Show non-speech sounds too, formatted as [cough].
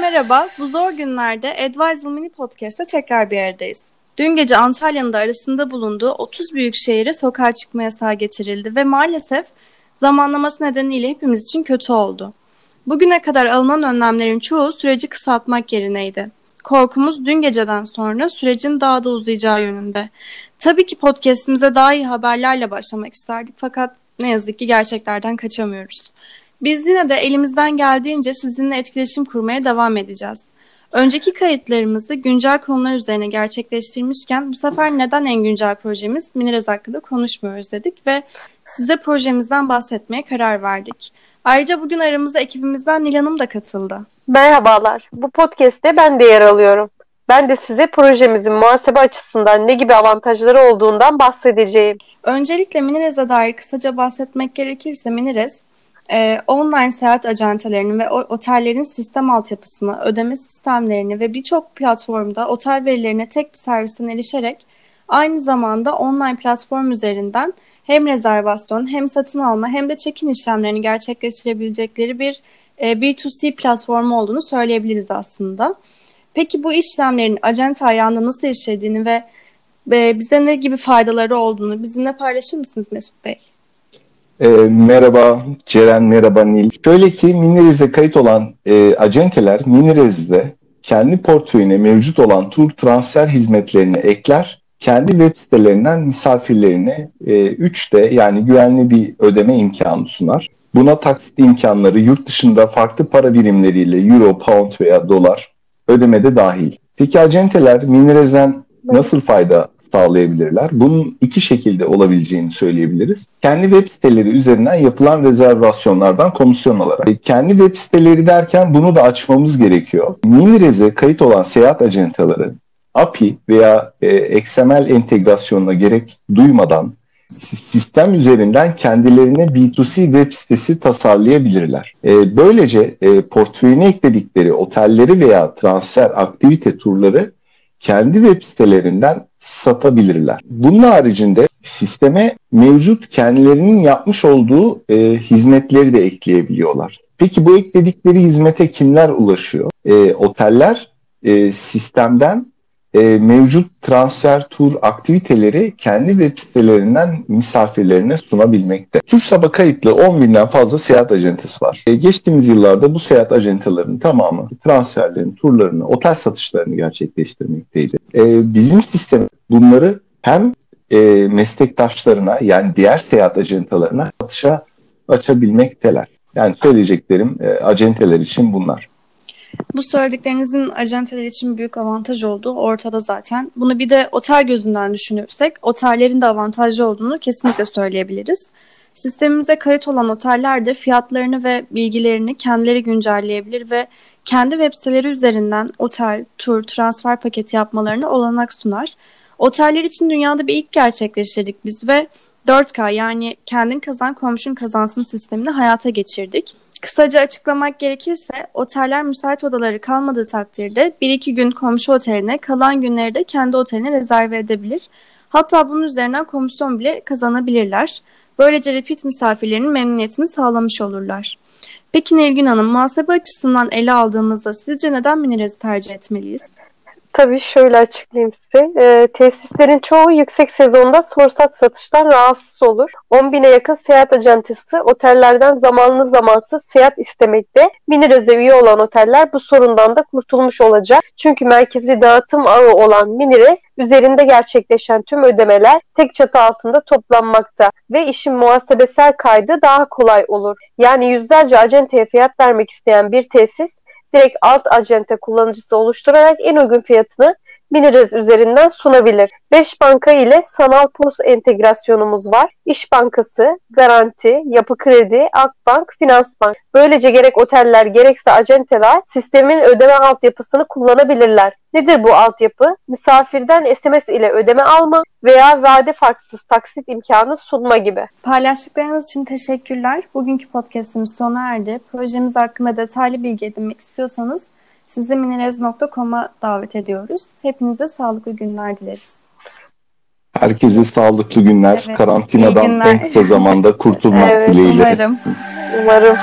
Merhaba, bu zor günlerde Advisal Mini Podcast'te tekrar bir aradayız. Dün gece Antalya'nın da arasında bulunduğu 30 büyük şehire sokağa çıkma yasağı getirildi ve maalesef zamanlaması nedeniyle hepimiz için kötü oldu. Bugüne kadar alınan önlemlerin çoğu süreci kısaltmak yerineydi. Korkumuz dün geceden sonra sürecin daha da uzayacağı yönünde. Tabii ki podcastimize daha iyi haberlerle başlamak isterdik fakat ne yazık ki gerçeklerden kaçamıyoruz. Biz yine de elimizden geldiğince sizinle etkileşim kurmaya devam edeceğiz. Önceki kayıtlarımızı güncel konular üzerine gerçekleştirmişken bu sefer neden en güncel projemiz Minirez hakkında konuşmuyoruz dedik ve size projemizden bahsetmeye karar verdik. Ayrıca bugün aramızda ekibimizden Nil Hanım da katıldı. Merhabalar. Bu podcast'te ben de yer alıyorum. Ben de size projemizin muhasebe açısından ne gibi avantajları olduğundan bahsedeceğim. Öncelikle Minirez'e dair kısaca bahsetmek gerekirse Minirez, e, online seyahat acentelerinin ve otellerin sistem altyapısını, ödeme sistemlerini ve birçok platformda otel verilerine tek bir servisten erişerek aynı zamanda online platform üzerinden hem rezervasyon hem satın alma hem de çekin işlemlerini gerçekleştirebilecekleri bir e, B2C platformu olduğunu söyleyebiliriz aslında. Peki bu işlemlerin acente ayağında nasıl işlediğini ve e, bize ne gibi faydaları olduğunu bizimle paylaşır mısınız Mesut Bey? E, merhaba Ceren, merhaba Nil. Şöyle ki Minirez'de kayıt olan e, acenteler Minirez'de kendi portföyüne mevcut olan tur transfer hizmetlerini ekler. Kendi web sitelerinden misafirlerine e, 3D yani güvenli bir ödeme imkanı sunar. Buna taksit imkanları yurt dışında farklı para birimleriyle euro, pound veya dolar ödemede dahil. Peki acenteler Minirez'den nasıl fayda sağlayabilirler. Bunun iki şekilde olabileceğini söyleyebiliriz. Kendi web siteleri üzerinden yapılan rezervasyonlardan komisyon alarak. E, kendi web siteleri derken bunu da açmamız gerekiyor. Minirez'e kayıt olan seyahat ajantaları API veya e, XML entegrasyonuna gerek duymadan sistem üzerinden kendilerine B2C web sitesi tasarlayabilirler. E, böylece e, portföyüne ekledikleri otelleri veya transfer aktivite turları kendi web sitelerinden satabilirler. Bunun haricinde sisteme mevcut kendilerinin yapmış olduğu e, hizmetleri de ekleyebiliyorlar. Peki bu ekledikleri hizmete kimler ulaşıyor? E, oteller e, sistemden e, mevcut transfer tur aktiviteleri kendi web sitelerinden misafirlerine sunabilmekte. TÜRSAB'a kayıtlı 10 binden fazla seyahat acentesi var. E, geçtiğimiz yıllarda bu seyahat acentelerinin tamamı transferlerini, turlarını, otel satışlarını gerçekleştirmekteydi. E, bizim sistem bunları hem e, meslektaşlarına yani diğer seyahat acentalarına satışa açabilmekteler. Yani söyleyeceklerim e, acenteler için bunlar. Bu söylediklerinizin acenteler için büyük avantaj olduğu ortada zaten. Bunu bir de otel gözünden düşünürsek otellerin de avantajlı olduğunu kesinlikle söyleyebiliriz. Sistemimize kayıt olan oteller de fiyatlarını ve bilgilerini kendileri güncelleyebilir ve kendi web siteleri üzerinden otel, tur, transfer paketi yapmalarına olanak sunar. Oteller için dünyada bir ilk gerçekleştirdik biz ve 4K yani kendin kazan komşun kazansın sistemini hayata geçirdik. Kısaca açıklamak gerekirse oteller müsait odaları kalmadığı takdirde 1-2 gün komşu oteline kalan günleri de kendi oteline rezerve edebilir. Hatta bunun üzerinden komisyon bile kazanabilirler. Böylece repeat misafirlerinin memnuniyetini sağlamış olurlar. Peki Nevgün Hanım, muhasebe açısından ele aldığımızda sizce neden Minirez'i tercih etmeliyiz? Tabii şöyle açıklayayım size. E, tesislerin çoğu yüksek sezonda sorsat satıştan rahatsız olur. 10 bine yakın seyahat acentesi otellerden zamanlı zamansız fiyat istemekte. Minirez'e üye olan oteller bu sorundan da kurtulmuş olacak. Çünkü merkezi dağıtım ağı olan Minirez üzerinde gerçekleşen tüm ödemeler tek çatı altında toplanmakta ve işin muhasebesel kaydı daha kolay olur. Yani yüzlerce acenteye fiyat vermek isteyen bir tesis direkt alt acente kullanıcısı oluşturarak en uygun fiyatını Minirez üzerinden sunabilir. 5 banka ile sanal POS entegrasyonumuz var. İş Bankası, Garanti, Yapı Kredi, Akbank, Finansbank. Böylece gerek oteller gerekse acenteler sistemin ödeme altyapısını kullanabilirler. Nedir bu altyapı? Misafirden SMS ile ödeme alma veya vade farksız taksit imkanı sunma gibi. Paylaştıklarınız için teşekkürler. Bugünkü podcastimiz sona erdi. Projemiz hakkında detaylı bilgi edinmek istiyorsanız sizi minirez.com'a davet ediyoruz. Hepinize sağlıklı günler dileriz. Herkese sağlıklı günler. Evet, Karantinadan en kısa zamanda kurtulmak [laughs] evet, dileğiyle. Umarım. Umarım.